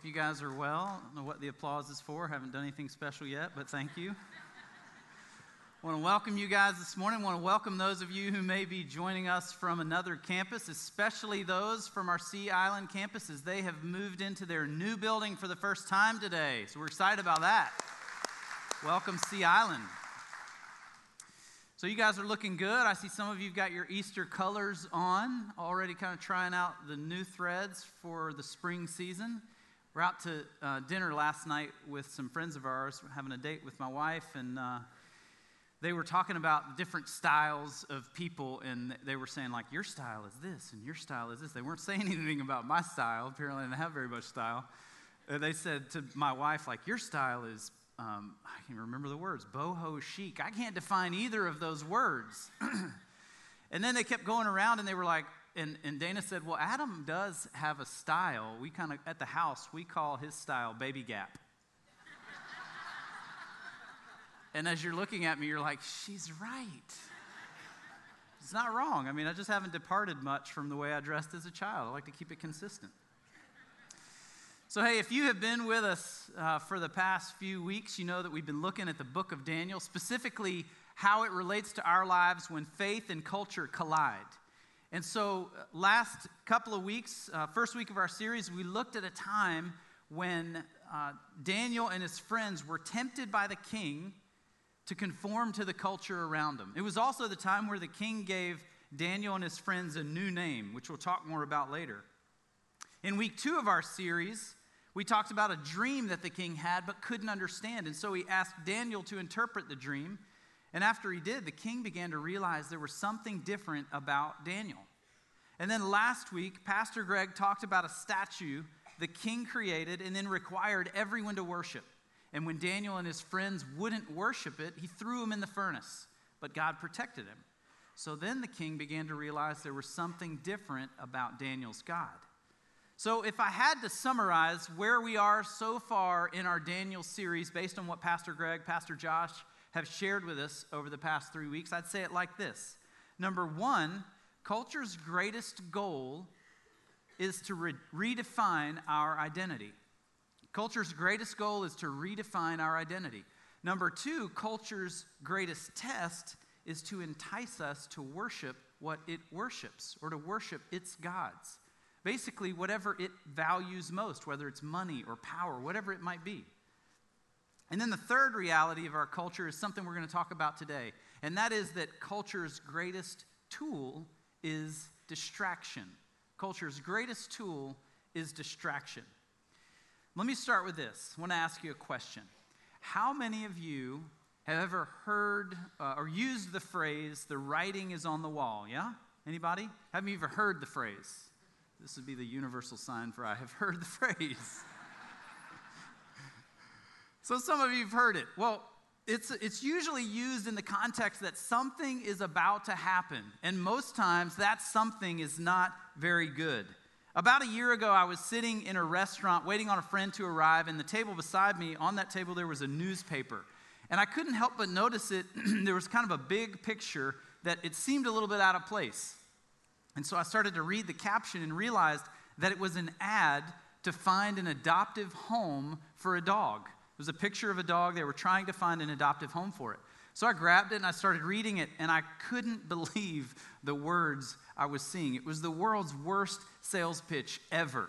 Hope you guys are well. I don't know what the applause is for. Haven't done anything special yet, but thank you. I want to welcome you guys this morning. I want to welcome those of you who may be joining us from another campus, especially those from our Sea Island campus as they have moved into their new building for the first time today. So we're excited about that. Welcome, Sea Island. So you guys are looking good. I see some of you have got your Easter colors on, already kind of trying out the new threads for the spring season. We're out to uh, dinner last night with some friends of ours, having a date with my wife, and uh, they were talking about different styles of people, and they were saying, like, your style is this, and your style is this. They weren't saying anything about my style. Apparently, I didn't have very much style. Uh, they said to my wife, like, your style is um, I can't remember the words, boho chic. I can't define either of those words. and then they kept going around and they were like, and, and Dana said, Well, Adam does have a style. We kind of, at the house, we call his style Baby Gap. and as you're looking at me, you're like, She's right. It's not wrong. I mean, I just haven't departed much from the way I dressed as a child. I like to keep it consistent. So, hey, if you have been with us uh, for the past few weeks, you know that we've been looking at the book of Daniel, specifically how it relates to our lives when faith and culture collide. And so, uh, last couple of weeks, uh, first week of our series, we looked at a time when uh, Daniel and his friends were tempted by the king to conform to the culture around them. It was also the time where the king gave Daniel and his friends a new name, which we'll talk more about later. In week two of our series, we talked about a dream that the king had but couldn't understand. And so he asked Daniel to interpret the dream. And after he did, the king began to realize there was something different about Daniel. And then last week, Pastor Greg talked about a statue the king created and then required everyone to worship. And when Daniel and his friends wouldn't worship it, he threw them in the furnace. But God protected him. So then the king began to realize there was something different about Daniel's God. So, if I had to summarize where we are so far in our Daniel series based on what Pastor Greg, Pastor Josh have shared with us over the past three weeks, I'd say it like this Number one, culture's greatest goal is to re- redefine our identity. Culture's greatest goal is to redefine our identity. Number two, culture's greatest test is to entice us to worship what it worships or to worship its gods. Basically, whatever it values most, whether it's money or power, whatever it might be. And then the third reality of our culture is something we're going to talk about today, and that is that culture's greatest tool is distraction. Culture's greatest tool is distraction. Let me start with this. I want to ask you a question. How many of you have ever heard uh, or used the phrase, the writing is on the wall? Yeah? Anybody? Have you ever heard the phrase? This would be the universal sign for I have heard the phrase. So some of you have heard it. Well, it's, it's usually used in the context that something is about to happen. And most times that something is not very good. About a year ago, I was sitting in a restaurant waiting on a friend to arrive, and the table beside me, on that table, there was a newspaper. And I couldn't help but notice it. there was kind of a big picture that it seemed a little bit out of place. And so I started to read the caption and realized that it was an ad to find an adoptive home for a dog. It was a picture of a dog. They were trying to find an adoptive home for it. So I grabbed it and I started reading it, and I couldn't believe the words I was seeing. It was the world's worst sales pitch ever.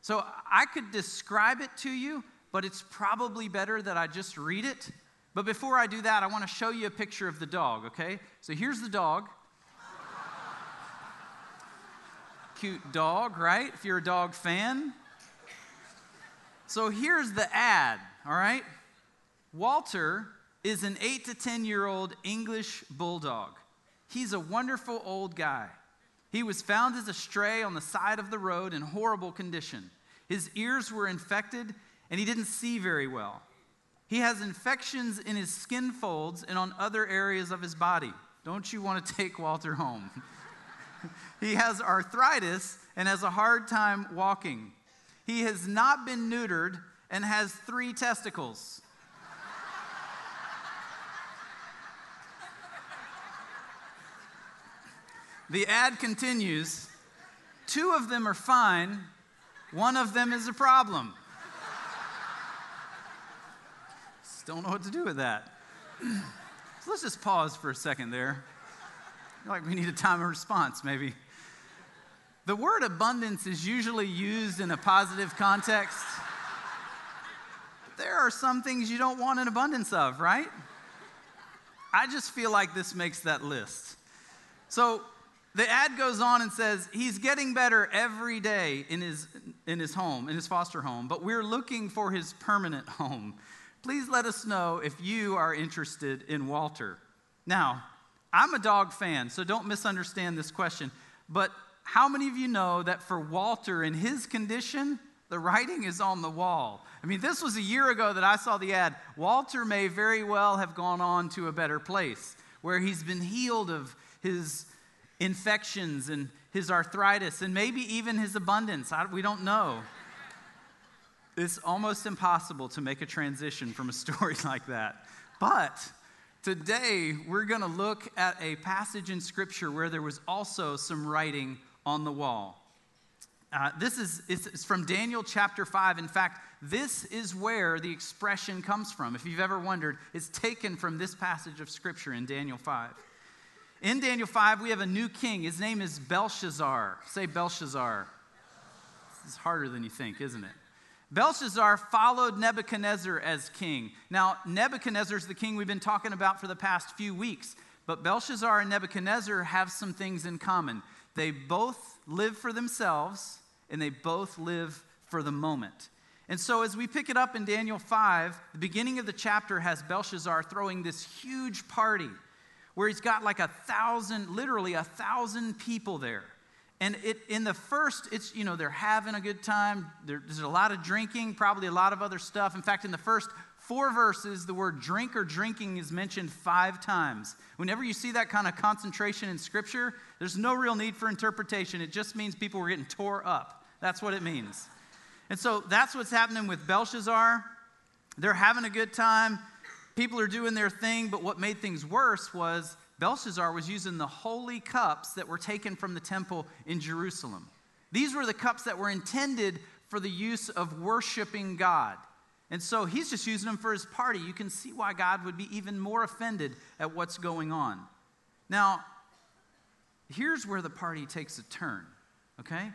So I could describe it to you, but it's probably better that I just read it. But before I do that, I want to show you a picture of the dog, okay? So here's the dog. cute dog, right? If you're a dog fan. So here's the ad, all right? Walter is an 8 to 10 year old English bulldog. He's a wonderful old guy. He was found as a stray on the side of the road in horrible condition. His ears were infected and he didn't see very well. He has infections in his skin folds and on other areas of his body. Don't you want to take Walter home? he has arthritis and has a hard time walking. He has not been neutered and has three testicles. the ad continues two of them are fine, one of them is a problem. Just don't know what to do with that. so let's just pause for a second there. Like we need a time of response, maybe. The word abundance is usually used in a positive context. There are some things you don't want an abundance of, right? I just feel like this makes that list. So the ad goes on and says he's getting better every day in his, in his home, in his foster home, but we're looking for his permanent home. Please let us know if you are interested in Walter. Now, I'm a dog fan, so don't misunderstand this question, but how many of you know that for Walter in his condition, the writing is on the wall? I mean, this was a year ago that I saw the ad. Walter may very well have gone on to a better place where he's been healed of his infections and his arthritis and maybe even his abundance. I, we don't know. It's almost impossible to make a transition from a story like that. But today, we're going to look at a passage in Scripture where there was also some writing on the wall. Uh, this is it's from Daniel chapter 5. In fact, this is where the expression comes from. If you've ever wondered, it's taken from this passage of Scripture in Daniel 5. In Daniel 5, we have a new king. His name is Belshazzar. Say Belshazzar. Is harder than you think, isn't it? Belshazzar followed Nebuchadnezzar as king. Now, Nebuchadnezzar is the king we've been talking about for the past few weeks, but Belshazzar and Nebuchadnezzar have some things in common. They both live for themselves and they both live for the moment. And so, as we pick it up in Daniel 5, the beginning of the chapter has Belshazzar throwing this huge party where he's got like a thousand, literally a thousand people there. And it, in the first, it's, you know, they're having a good time. There, there's a lot of drinking, probably a lot of other stuff. In fact, in the first four verses, the word drink or drinking is mentioned five times. Whenever you see that kind of concentration in Scripture, there's no real need for interpretation. It just means people were getting tore up. That's what it means. And so that's what's happening with Belshazzar. They're having a good time. People are doing their thing, but what made things worse was Belshazzar was using the holy cups that were taken from the temple in Jerusalem. These were the cups that were intended for the use of worshiping God. And so he's just using them for his party. You can see why God would be even more offended at what's going on. Now, here's where the party takes a turn, okay?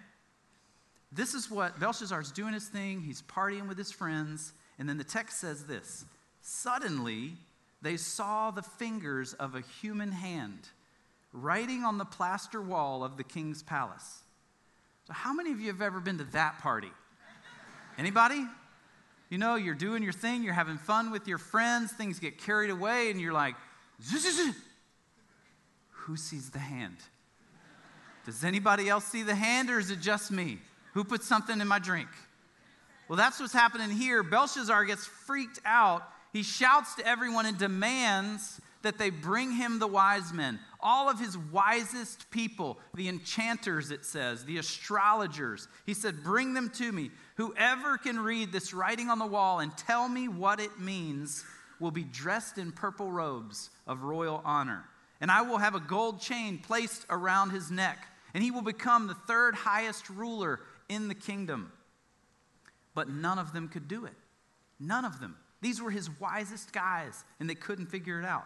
This is what Belshazzar's doing his thing, he's partying with his friends, and then the text says this Suddenly, they saw the fingers of a human hand writing on the plaster wall of the king's palace. So, how many of you have ever been to that party? Anybody? You know, you're doing your thing, you're having fun with your friends, things get carried away, and you're like, who sees the hand? Does anybody else see the hand, or is it just me? Who put something in my drink? Well, that's what's happening here. Belshazzar gets freaked out. He shouts to everyone and demands that they bring him the wise men. All of his wisest people, the enchanters, it says, the astrologers. He said, Bring them to me. Whoever can read this writing on the wall and tell me what it means will be dressed in purple robes of royal honor. And I will have a gold chain placed around his neck, and he will become the third highest ruler in the kingdom. But none of them could do it. None of them. These were his wisest guys, and they couldn't figure it out.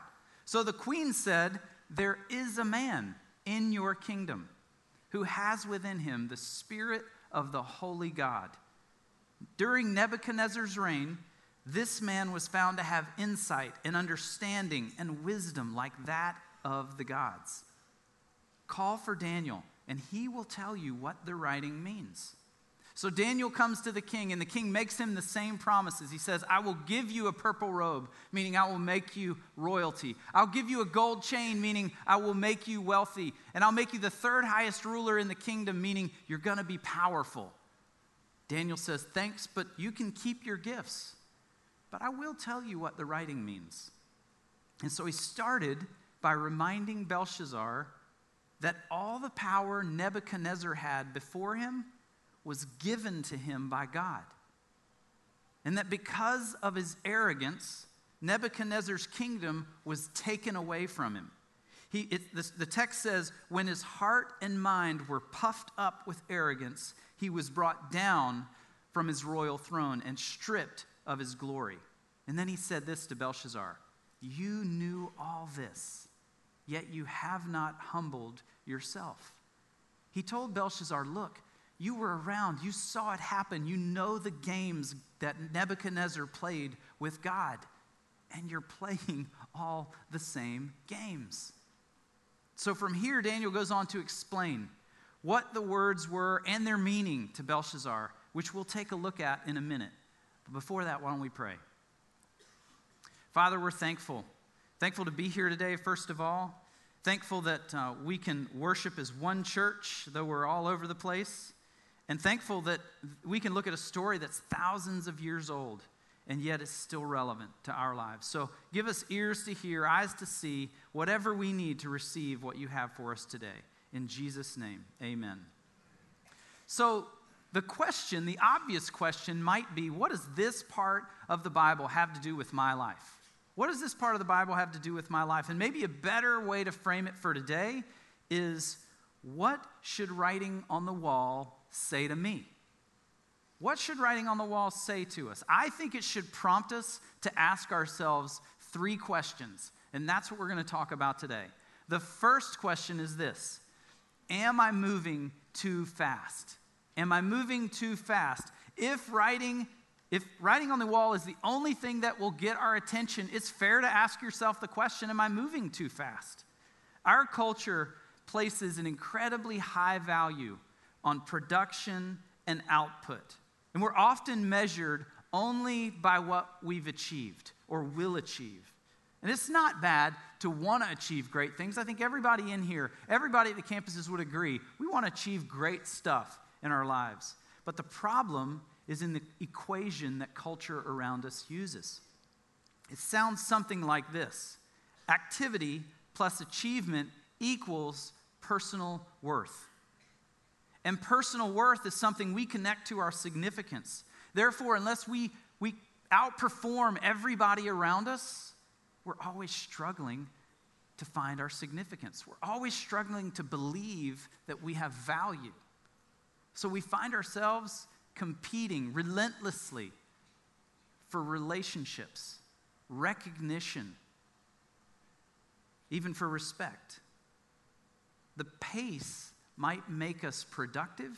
So the queen said, There is a man in your kingdom who has within him the spirit of the holy God. During Nebuchadnezzar's reign, this man was found to have insight and understanding and wisdom like that of the gods. Call for Daniel, and he will tell you what the writing means. So Daniel comes to the king, and the king makes him the same promises. He says, I will give you a purple robe, meaning I will make you royalty. I'll give you a gold chain, meaning I will make you wealthy. And I'll make you the third highest ruler in the kingdom, meaning you're going to be powerful. Daniel says, Thanks, but you can keep your gifts. But I will tell you what the writing means. And so he started by reminding Belshazzar that all the power Nebuchadnezzar had before him was given to him by God. And that because of his arrogance, Nebuchadnezzar's kingdom was taken away from him. He, it, the, the text says, when his heart and mind were puffed up with arrogance, he was brought down from his royal throne and stripped of his glory. And then he said this to Belshazzar You knew all this, yet you have not humbled yourself. He told Belshazzar, Look, you were around, you saw it happen, you know the games that Nebuchadnezzar played with God, and you're playing all the same games. So from here, Daniel goes on to explain what the words were and their meaning to Belshazzar, which we'll take a look at in a minute. But before that, why don't we pray? Father, we're thankful. Thankful to be here today, first of all. Thankful that uh, we can worship as one church, though we're all over the place. And thankful that we can look at a story that's thousands of years old and yet it's still relevant to our lives. So give us ears to hear, eyes to see, whatever we need to receive what you have for us today. In Jesus' name, amen. So the question, the obvious question might be what does this part of the Bible have to do with my life? What does this part of the Bible have to do with my life? And maybe a better way to frame it for today is what should writing on the wall say to me? What should writing on the wall say to us? I think it should prompt us to ask ourselves three questions, and that's what we're going to talk about today. The first question is this Am I moving too fast? Am I moving too fast? If writing if writing on the wall is the only thing that will get our attention, it's fair to ask yourself the question Am I moving too fast? Our culture places an incredibly high value on production and output. And we're often measured only by what we've achieved or will achieve. And it's not bad to want to achieve great things. I think everybody in here, everybody at the campuses would agree, we want to achieve great stuff in our lives. But the problem is in the equation that culture around us uses. It sounds something like this activity plus achievement equals personal worth. And personal worth is something we connect to our significance. Therefore, unless we, we outperform everybody around us, we're always struggling to find our significance. We're always struggling to believe that we have value. So we find ourselves competing relentlessly for relationships, recognition, even for respect. The pace might make us productive,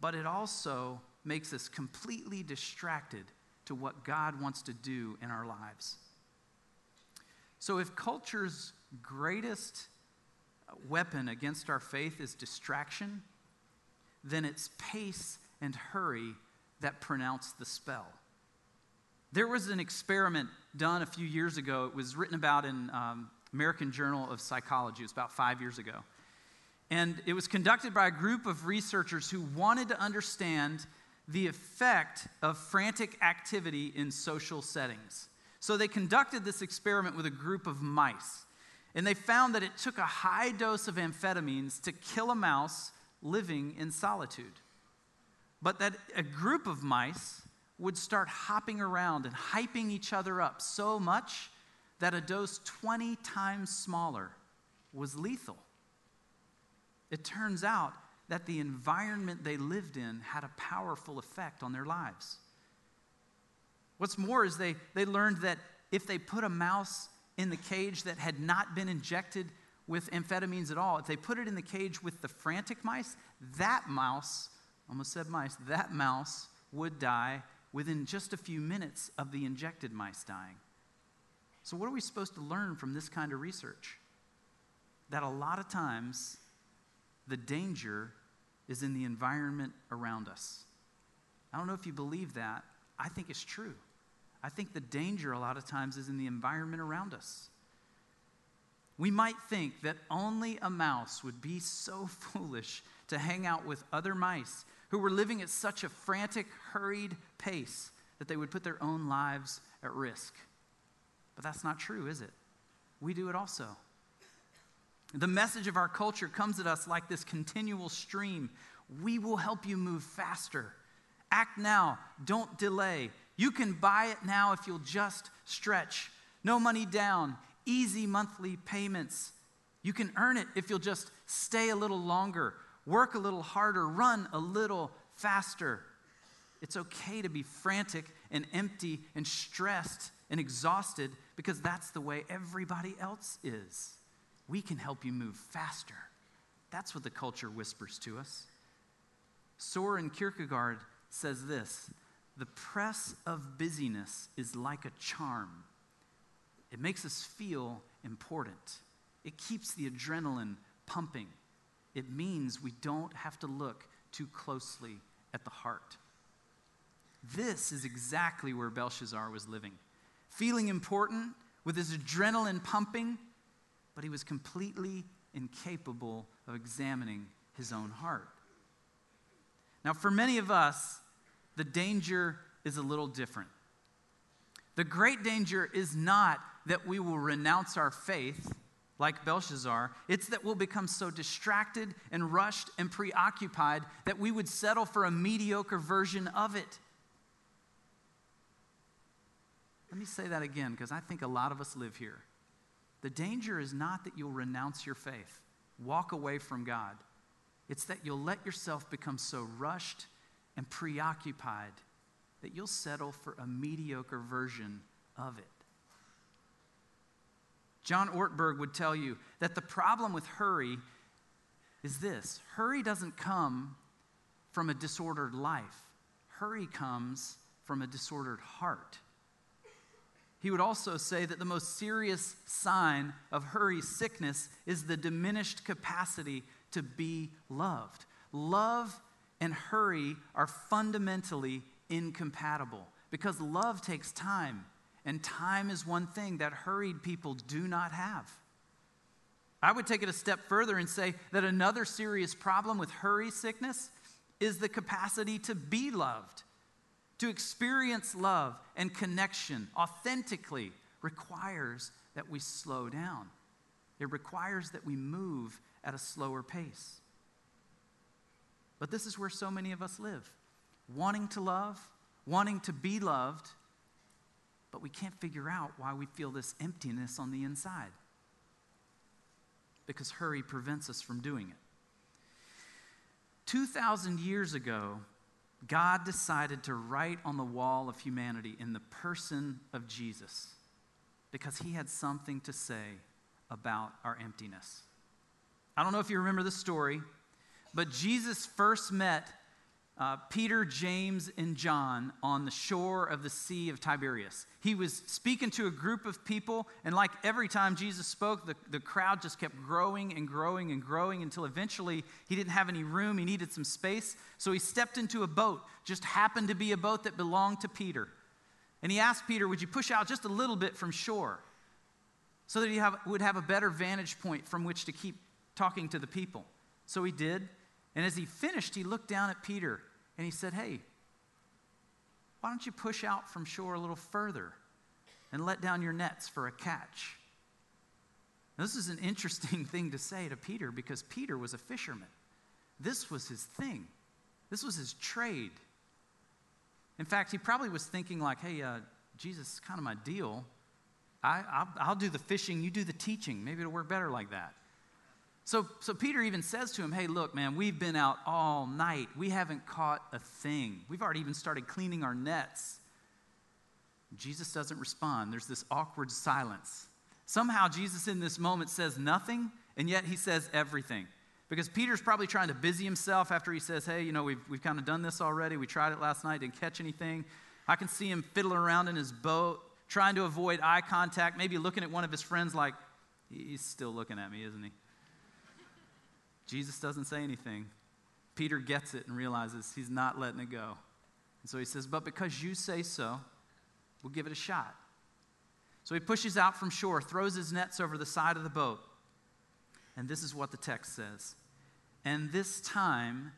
but it also makes us completely distracted to what God wants to do in our lives. So, if culture's greatest weapon against our faith is distraction, then it's pace and hurry that pronounce the spell. There was an experiment done a few years ago. It was written about in um, American Journal of Psychology. It was about five years ago. And it was conducted by a group of researchers who wanted to understand the effect of frantic activity in social settings. So they conducted this experiment with a group of mice. And they found that it took a high dose of amphetamines to kill a mouse living in solitude. But that a group of mice would start hopping around and hyping each other up so much that a dose 20 times smaller was lethal. It turns out that the environment they lived in had a powerful effect on their lives. What's more is they, they learned that if they put a mouse in the cage that had not been injected with amphetamines at all, if they put it in the cage with the frantic mice, that mouse, almost said mice, that mouse would die within just a few minutes of the injected mice dying. So, what are we supposed to learn from this kind of research? That a lot of times the danger is in the environment around us. I don't know if you believe that. I think it's true. I think the danger a lot of times is in the environment around us. We might think that only a mouse would be so foolish to hang out with other mice who were living at such a frantic, hurried pace that they would put their own lives at risk. But that's not true, is it? We do it also. The message of our culture comes at us like this continual stream. We will help you move faster. Act now, don't delay. You can buy it now if you'll just stretch. No money down, easy monthly payments. You can earn it if you'll just stay a little longer, work a little harder, run a little faster. It's okay to be frantic and empty and stressed and exhausted because that's the way everybody else is. We can help you move faster. That's what the culture whispers to us. Soren Kierkegaard says this The press of busyness is like a charm. It makes us feel important, it keeps the adrenaline pumping. It means we don't have to look too closely at the heart. This is exactly where Belshazzar was living. Feeling important, with his adrenaline pumping, but he was completely incapable of examining his own heart. Now, for many of us, the danger is a little different. The great danger is not that we will renounce our faith like Belshazzar, it's that we'll become so distracted and rushed and preoccupied that we would settle for a mediocre version of it. Let me say that again because I think a lot of us live here. The danger is not that you'll renounce your faith, walk away from God. It's that you'll let yourself become so rushed and preoccupied that you'll settle for a mediocre version of it. John Ortberg would tell you that the problem with hurry is this hurry doesn't come from a disordered life, hurry comes from a disordered heart. He would also say that the most serious sign of hurry sickness is the diminished capacity to be loved. Love and hurry are fundamentally incompatible because love takes time. And time is one thing that hurried people do not have. I would take it a step further and say that another serious problem with hurry sickness is the capacity to be loved. To experience love and connection authentically requires that we slow down. It requires that we move at a slower pace. But this is where so many of us live wanting to love, wanting to be loved, but we can't figure out why we feel this emptiness on the inside. Because hurry prevents us from doing it. 2,000 years ago, God decided to write on the wall of humanity in the person of Jesus because he had something to say about our emptiness. I don't know if you remember the story, but Jesus first met uh, Peter, James, and John on the shore of the Sea of Tiberias. He was speaking to a group of people, and like every time Jesus spoke, the, the crowd just kept growing and growing and growing until eventually he didn't have any room. He needed some space. So he stepped into a boat, just happened to be a boat that belonged to Peter. And he asked Peter, Would you push out just a little bit from shore so that he have, would have a better vantage point from which to keep talking to the people? So he did. And as he finished, he looked down at Peter and he said, Hey, why don't you push out from shore a little further and let down your nets for a catch? Now, this is an interesting thing to say to Peter because Peter was a fisherman. This was his thing, this was his trade. In fact, he probably was thinking, like, hey, uh, Jesus is kind of my deal. I, I'll, I'll do the fishing, you do the teaching. Maybe it'll work better like that. So, so Peter even says to him, Hey, look, man, we've been out all night. We haven't caught a thing. We've already even started cleaning our nets. Jesus doesn't respond. There's this awkward silence. Somehow, Jesus in this moment says nothing, and yet he says everything. Because Peter's probably trying to busy himself after he says, Hey, you know, we've, we've kind of done this already. We tried it last night, didn't catch anything. I can see him fiddling around in his boat, trying to avoid eye contact, maybe looking at one of his friends like, He's still looking at me, isn't he? Jesus doesn't say anything. Peter gets it and realizes he's not letting it go. And so he says, But because you say so, we'll give it a shot. So he pushes out from shore, throws his nets over the side of the boat. And this is what the text says. And this time,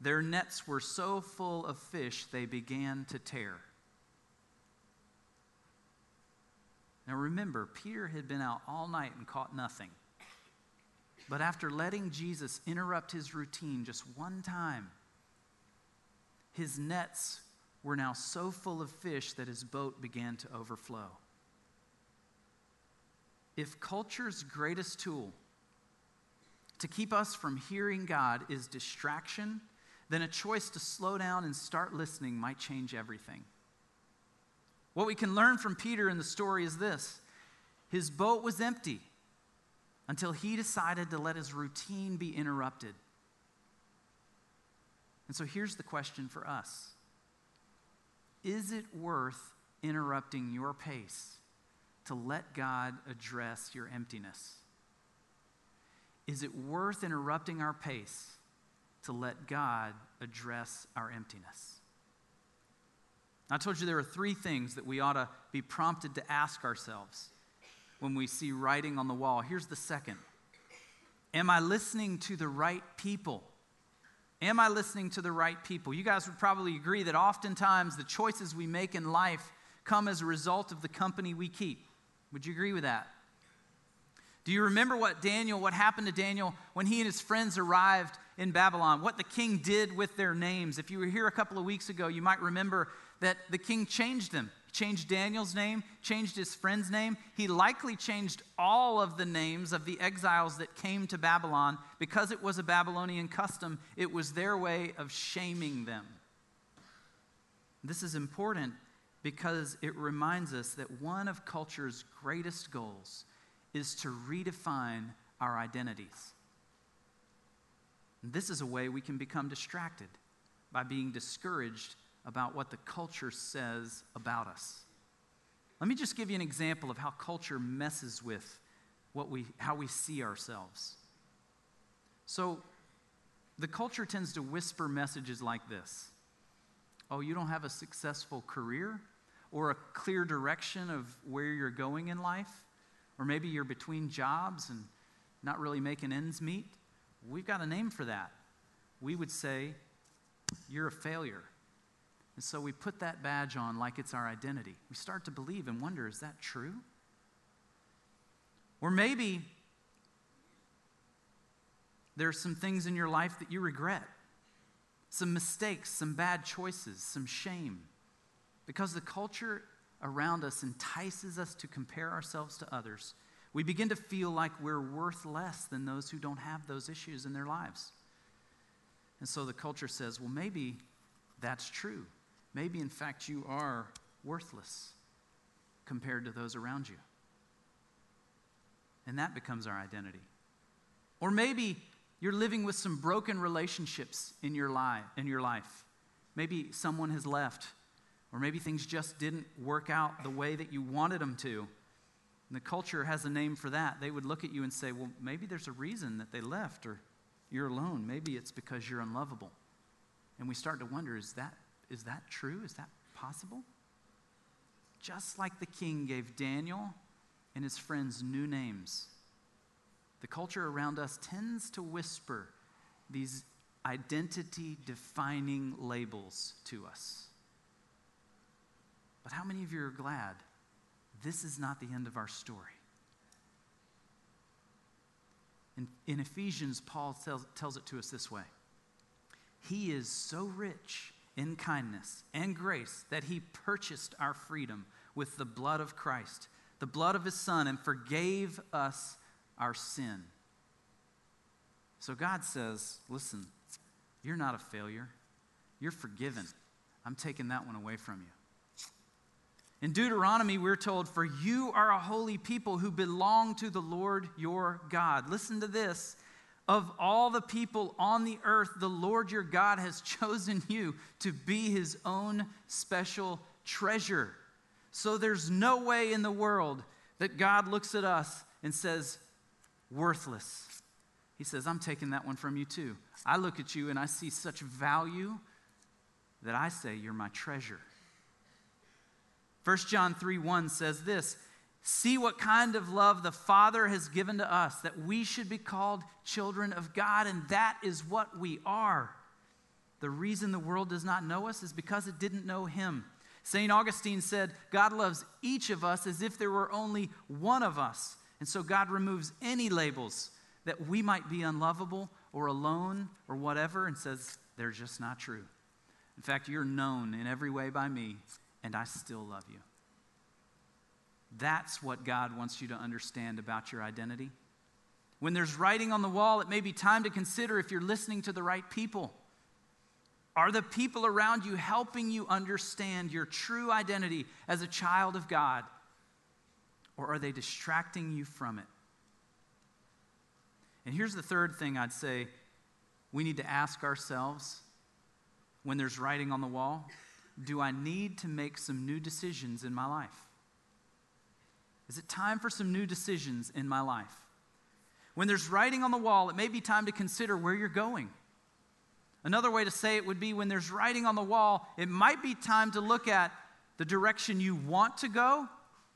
their nets were so full of fish, they began to tear. Now remember, Peter had been out all night and caught nothing. But after letting Jesus interrupt his routine just one time, his nets were now so full of fish that his boat began to overflow. If culture's greatest tool to keep us from hearing God is distraction, then a choice to slow down and start listening might change everything. What we can learn from Peter in the story is this his boat was empty until he decided to let his routine be interrupted. And so here's the question for us Is it worth interrupting your pace to let God address your emptiness? Is it worth interrupting our pace to let God address our emptiness? I told you there are three things that we ought to be prompted to ask ourselves when we see writing on the wall. Here's the second Am I listening to the right people? Am I listening to the right people? You guys would probably agree that oftentimes the choices we make in life come as a result of the company we keep. Would you agree with that? Do you remember what Daniel, what happened to Daniel when he and his friends arrived in Babylon? What the king did with their names? If you were here a couple of weeks ago, you might remember that the king changed them. Changed Daniel's name, changed his friend's name. He likely changed all of the names of the exiles that came to Babylon because it was a Babylonian custom. It was their way of shaming them. This is important because it reminds us that one of culture's greatest goals is to redefine our identities. And this is a way we can become distracted by being discouraged about what the culture says about us. Let me just give you an example of how culture messes with what we, how we see ourselves. So, the culture tends to whisper messages like this Oh, you don't have a successful career or a clear direction of where you're going in life? Or maybe you're between jobs and not really making ends meet? We've got a name for that. We would say, You're a failure. And so we put that badge on like it's our identity. We start to believe and wonder is that true? Or maybe there are some things in your life that you regret, some mistakes, some bad choices, some shame. Because the culture around us entices us to compare ourselves to others, we begin to feel like we're worth less than those who don't have those issues in their lives. And so the culture says, well, maybe that's true. Maybe, in fact, you are worthless compared to those around you. And that becomes our identity. Or maybe you're living with some broken relationships in your, li- in your life. Maybe someone has left, or maybe things just didn't work out the way that you wanted them to. And the culture has a name for that. They would look at you and say, well, maybe there's a reason that they left, or you're alone. Maybe it's because you're unlovable. And we start to wonder is that is that true? Is that possible? Just like the king gave Daniel and his friends new names, the culture around us tends to whisper these identity defining labels to us. But how many of you are glad this is not the end of our story? In, in Ephesians, Paul tells, tells it to us this way He is so rich in kindness and grace that he purchased our freedom with the blood of Christ, the blood of his Son, and forgave us our sin. So God says, listen, you're not a failure. You're forgiven. I'm taking that one away from you. In Deuteronomy, we're told, For you are a holy people who belong to the Lord your God. Listen to this. Of all the people on the earth, the Lord your God has chosen you to be his own special treasure. So there's no way in the world that God looks at us and says, worthless. He says, I'm taking that one from you too. I look at you and I see such value that I say, You're my treasure. 1 John 3 1 says this See what kind of love the Father has given to us, that we should be called children of God, and that is what we are. The reason the world does not know us is because it didn't know Him. St. Augustine said, God loves each of us as if there were only one of us. And so God removes any labels that we might be unlovable or alone or whatever and says, they're just not true. In fact, you're known in every way by me, and I still love you. That's what God wants you to understand about your identity. When there's writing on the wall, it may be time to consider if you're listening to the right people. Are the people around you helping you understand your true identity as a child of God? Or are they distracting you from it? And here's the third thing I'd say we need to ask ourselves when there's writing on the wall do I need to make some new decisions in my life? Is it time for some new decisions in my life? When there's writing on the wall, it may be time to consider where you're going. Another way to say it would be when there's writing on the wall, it might be time to look at the direction you want to go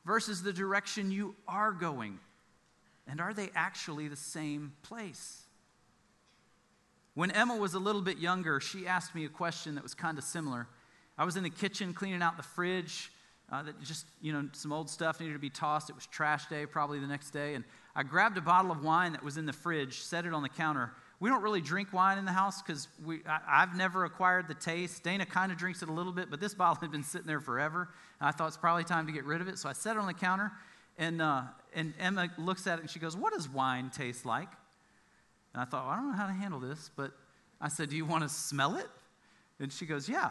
versus the direction you are going. And are they actually the same place? When Emma was a little bit younger, she asked me a question that was kind of similar. I was in the kitchen cleaning out the fridge. Uh, that just, you know, some old stuff needed to be tossed. It was trash day, probably the next day. And I grabbed a bottle of wine that was in the fridge, set it on the counter. We don't really drink wine in the house because we I've never acquired the taste. Dana kind of drinks it a little bit, but this bottle had been sitting there forever. I thought it's probably time to get rid of it. So I set it on the counter. And, uh, and Emma looks at it and she goes, What does wine taste like? And I thought, well, I don't know how to handle this, but I said, Do you want to smell it? And she goes, Yeah.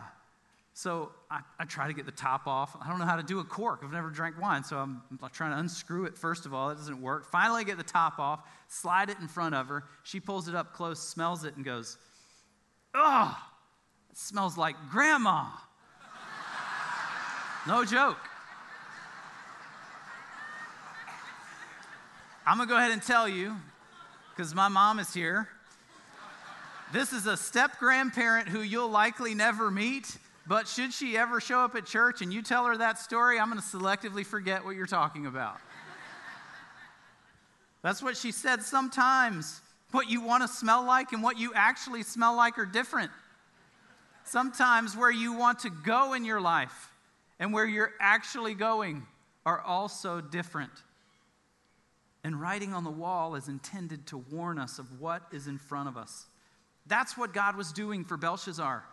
So I, I, try to get the top off. I don't know how to do a cork. I've never drank wine, so I'm, trying to unscrew it first of all. It doesn't work. Finally, I get the top off, slide it in front of her. She pulls it up close, smells it, and goes, Oh, it smells like grandma. no joke. I'm going to go ahead and tell you, because my mom is here. This is a step grandparent who you'll likely never meet, but should she ever show up at church and you tell her that story, I'm going to selectively forget what you're talking about. That's what she said sometimes. What you want to smell like and what you actually smell like are different. Sometimes where you want to go in your life and where you're actually going are also different. And writing on the wall is intended to warn us of what is in front of us. That's what God was doing for Belshazzar.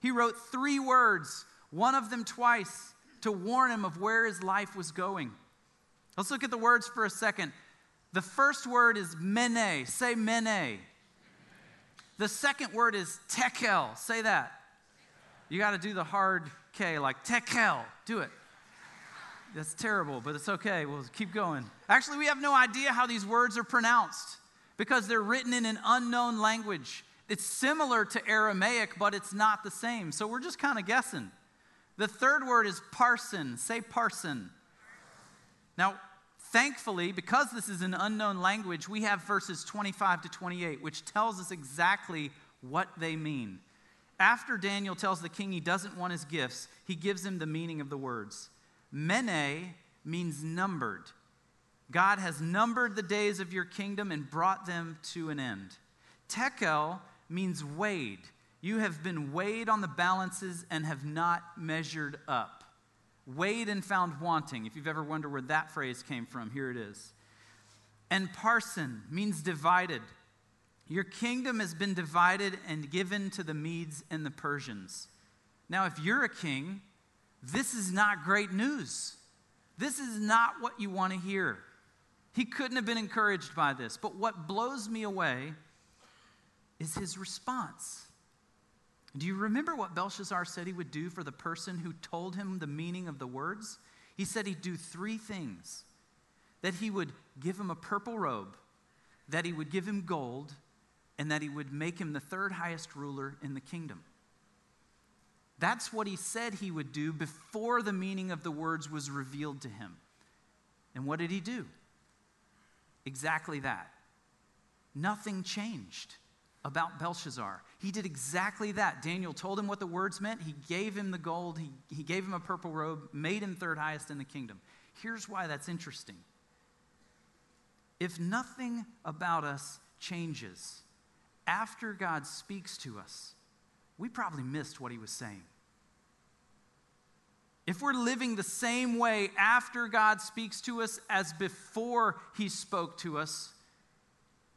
He wrote three words, one of them twice, to warn him of where his life was going. Let's look at the words for a second. The first word is mene. Say mene. The second word is tekel. Say that. You got to do the hard K, like tekel. Do it. That's terrible, but it's okay. We'll keep going. Actually, we have no idea how these words are pronounced because they're written in an unknown language. It's similar to Aramaic, but it's not the same. So we're just kind of guessing. The third word is parsin. Say parsin. Now, thankfully, because this is an unknown language, we have verses 25 to 28, which tells us exactly what they mean. After Daniel tells the king he doesn't want his gifts, he gives him the meaning of the words. Mene means numbered. God has numbered the days of your kingdom and brought them to an end. Tekel means weighed. You have been weighed on the balances and have not measured up. Weighed and found wanting. If you've ever wondered where that phrase came from, here it is. And parsin means divided. Your kingdom has been divided and given to the Medes and the Persians. Now, if you're a king, this is not great news. This is not what you want to hear. He couldn't have been encouraged by this. But what blows me away is his response. Do you remember what Belshazzar said he would do for the person who told him the meaning of the words? He said he'd do three things that he would give him a purple robe, that he would give him gold, and that he would make him the third highest ruler in the kingdom. That's what he said he would do before the meaning of the words was revealed to him. And what did he do? Exactly that. Nothing changed about Belshazzar. He did exactly that. Daniel told him what the words meant. He gave him the gold, he, he gave him a purple robe, made him third highest in the kingdom. Here's why that's interesting. If nothing about us changes after God speaks to us, we probably missed what he was saying. If we're living the same way after God speaks to us as before he spoke to us,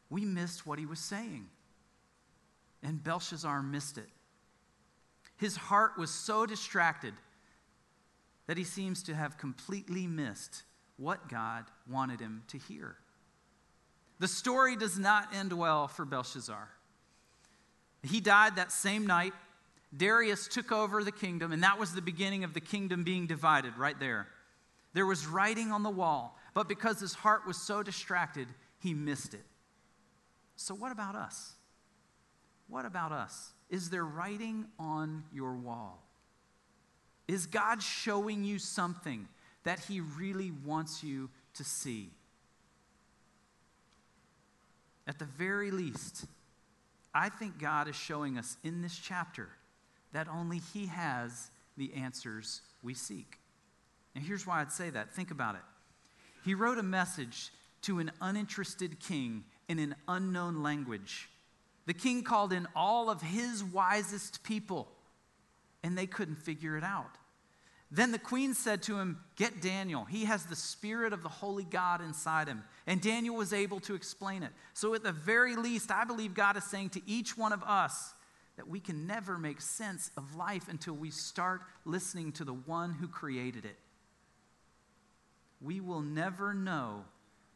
we missed what he was saying. And Belshazzar missed it. His heart was so distracted that he seems to have completely missed what God wanted him to hear. The story does not end well for Belshazzar. He died that same night, Darius took over the kingdom, and that was the beginning of the kingdom being divided right there. There was writing on the wall, but because his heart was so distracted, he missed it. So, what about us? What about us? Is there writing on your wall? Is God showing you something that He really wants you to see? At the very least, I think God is showing us in this chapter that only He has the answers we seek. And here's why I'd say that. Think about it. He wrote a message to an uninterested king in an unknown language. The king called in all of his wisest people, and they couldn't figure it out. Then the queen said to him, Get Daniel. He has the spirit of the holy God inside him. And Daniel was able to explain it. So, at the very least, I believe God is saying to each one of us that we can never make sense of life until we start listening to the one who created it. We will never know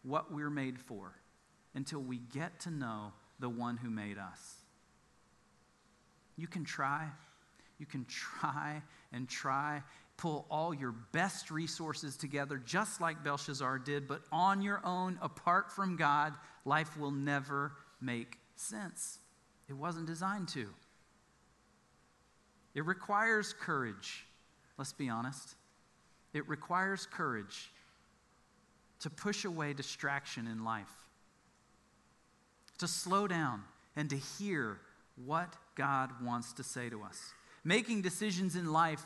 what we're made for until we get to know the one who made us. You can try, you can try and try, pull all your best resources together, just like Belshazzar did, but on your own, apart from God, life will never make sense. It wasn't designed to. It requires courage. Let's be honest. It requires courage to push away distraction in life, to slow down and to hear what God wants to say to us. Making decisions in life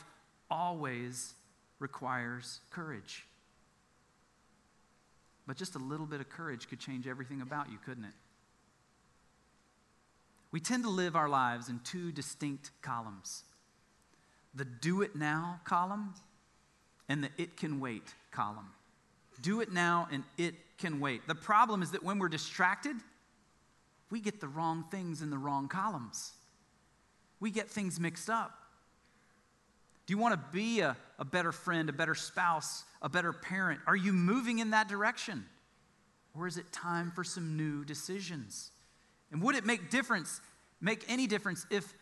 always requires courage. But just a little bit of courage could change everything about you, couldn't it? We tend to live our lives in two distinct columns the do it now column and the it can wait column. Do it now and it can wait. The problem is that when we're distracted, we get the wrong things in the wrong columns. We get things mixed up. Do you want to be a, a better friend, a better spouse, a better parent? Are you moving in that direction? Or is it time for some new decisions? And would it make difference, make any difference if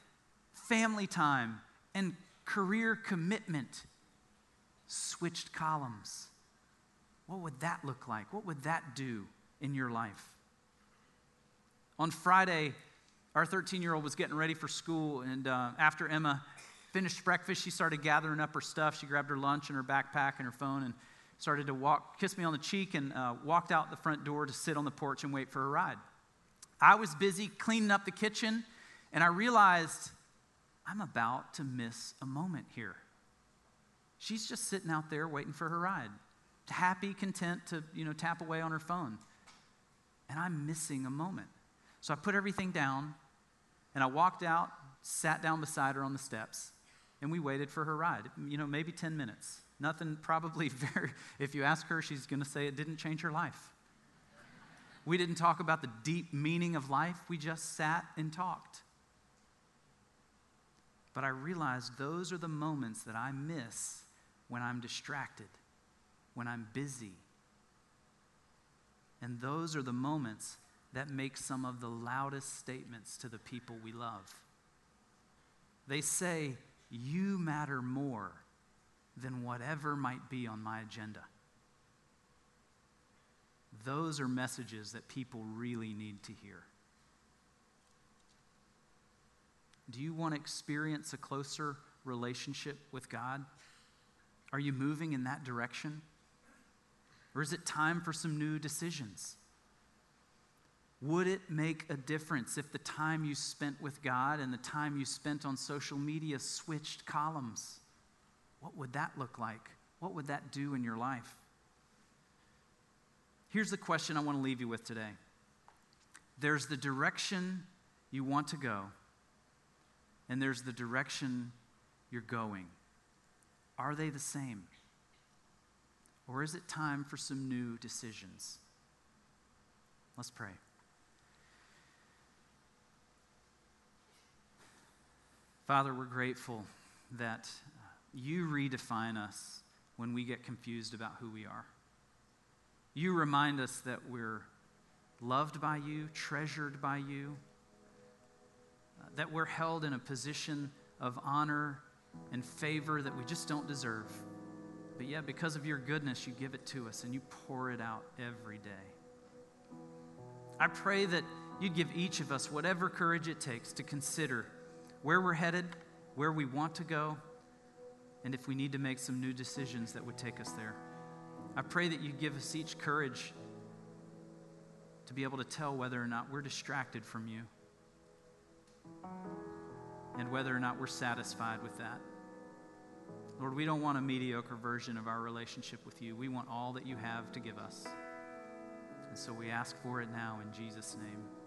family time and career commitment switched columns? What would that look like? What would that do in your life? On Friday, our 13 year old was getting ready for school, and uh, after Emma finished breakfast, she started gathering up her stuff. She grabbed her lunch and her backpack and her phone and started to walk, kiss me on the cheek, and uh, walked out the front door to sit on the porch and wait for a ride. I was busy cleaning up the kitchen, and I realized I'm about to miss a moment here. She's just sitting out there waiting for her ride, happy, content to, you know, tap away on her phone. And I'm missing a moment. So I put everything down and I walked out, sat down beside her on the steps, and we waited for her ride. You know, maybe 10 minutes. Nothing probably very, if you ask her, she's going to say it didn't change her life. We didn't talk about the deep meaning of life, we just sat and talked. But I realized those are the moments that I miss when I'm distracted, when I'm busy. And those are the moments that make some of the loudest statements to the people we love. They say, You matter more than whatever might be on my agenda. Those are messages that people really need to hear. Do you want to experience a closer relationship with God? Are you moving in that direction? Or is it time for some new decisions? Would it make a difference if the time you spent with God and the time you spent on social media switched columns? What would that look like? What would that do in your life? Here's the question I want to leave you with today there's the direction you want to go and there's the direction you're going. Are they the same? Or is it time for some new decisions? Let's pray. Father, we're grateful that you redefine us when we get confused about who we are. You remind us that we're loved by you, treasured by you, that we're held in a position of honor and favor that we just don't deserve. But yet, because of your goodness, you give it to us and you pour it out every day. I pray that you'd give each of us whatever courage it takes to consider where we're headed, where we want to go, and if we need to make some new decisions that would take us there. I pray that you give us each courage to be able to tell whether or not we're distracted from you and whether or not we're satisfied with that. Lord, we don't want a mediocre version of our relationship with you. We want all that you have to give us. And so we ask for it now in Jesus' name.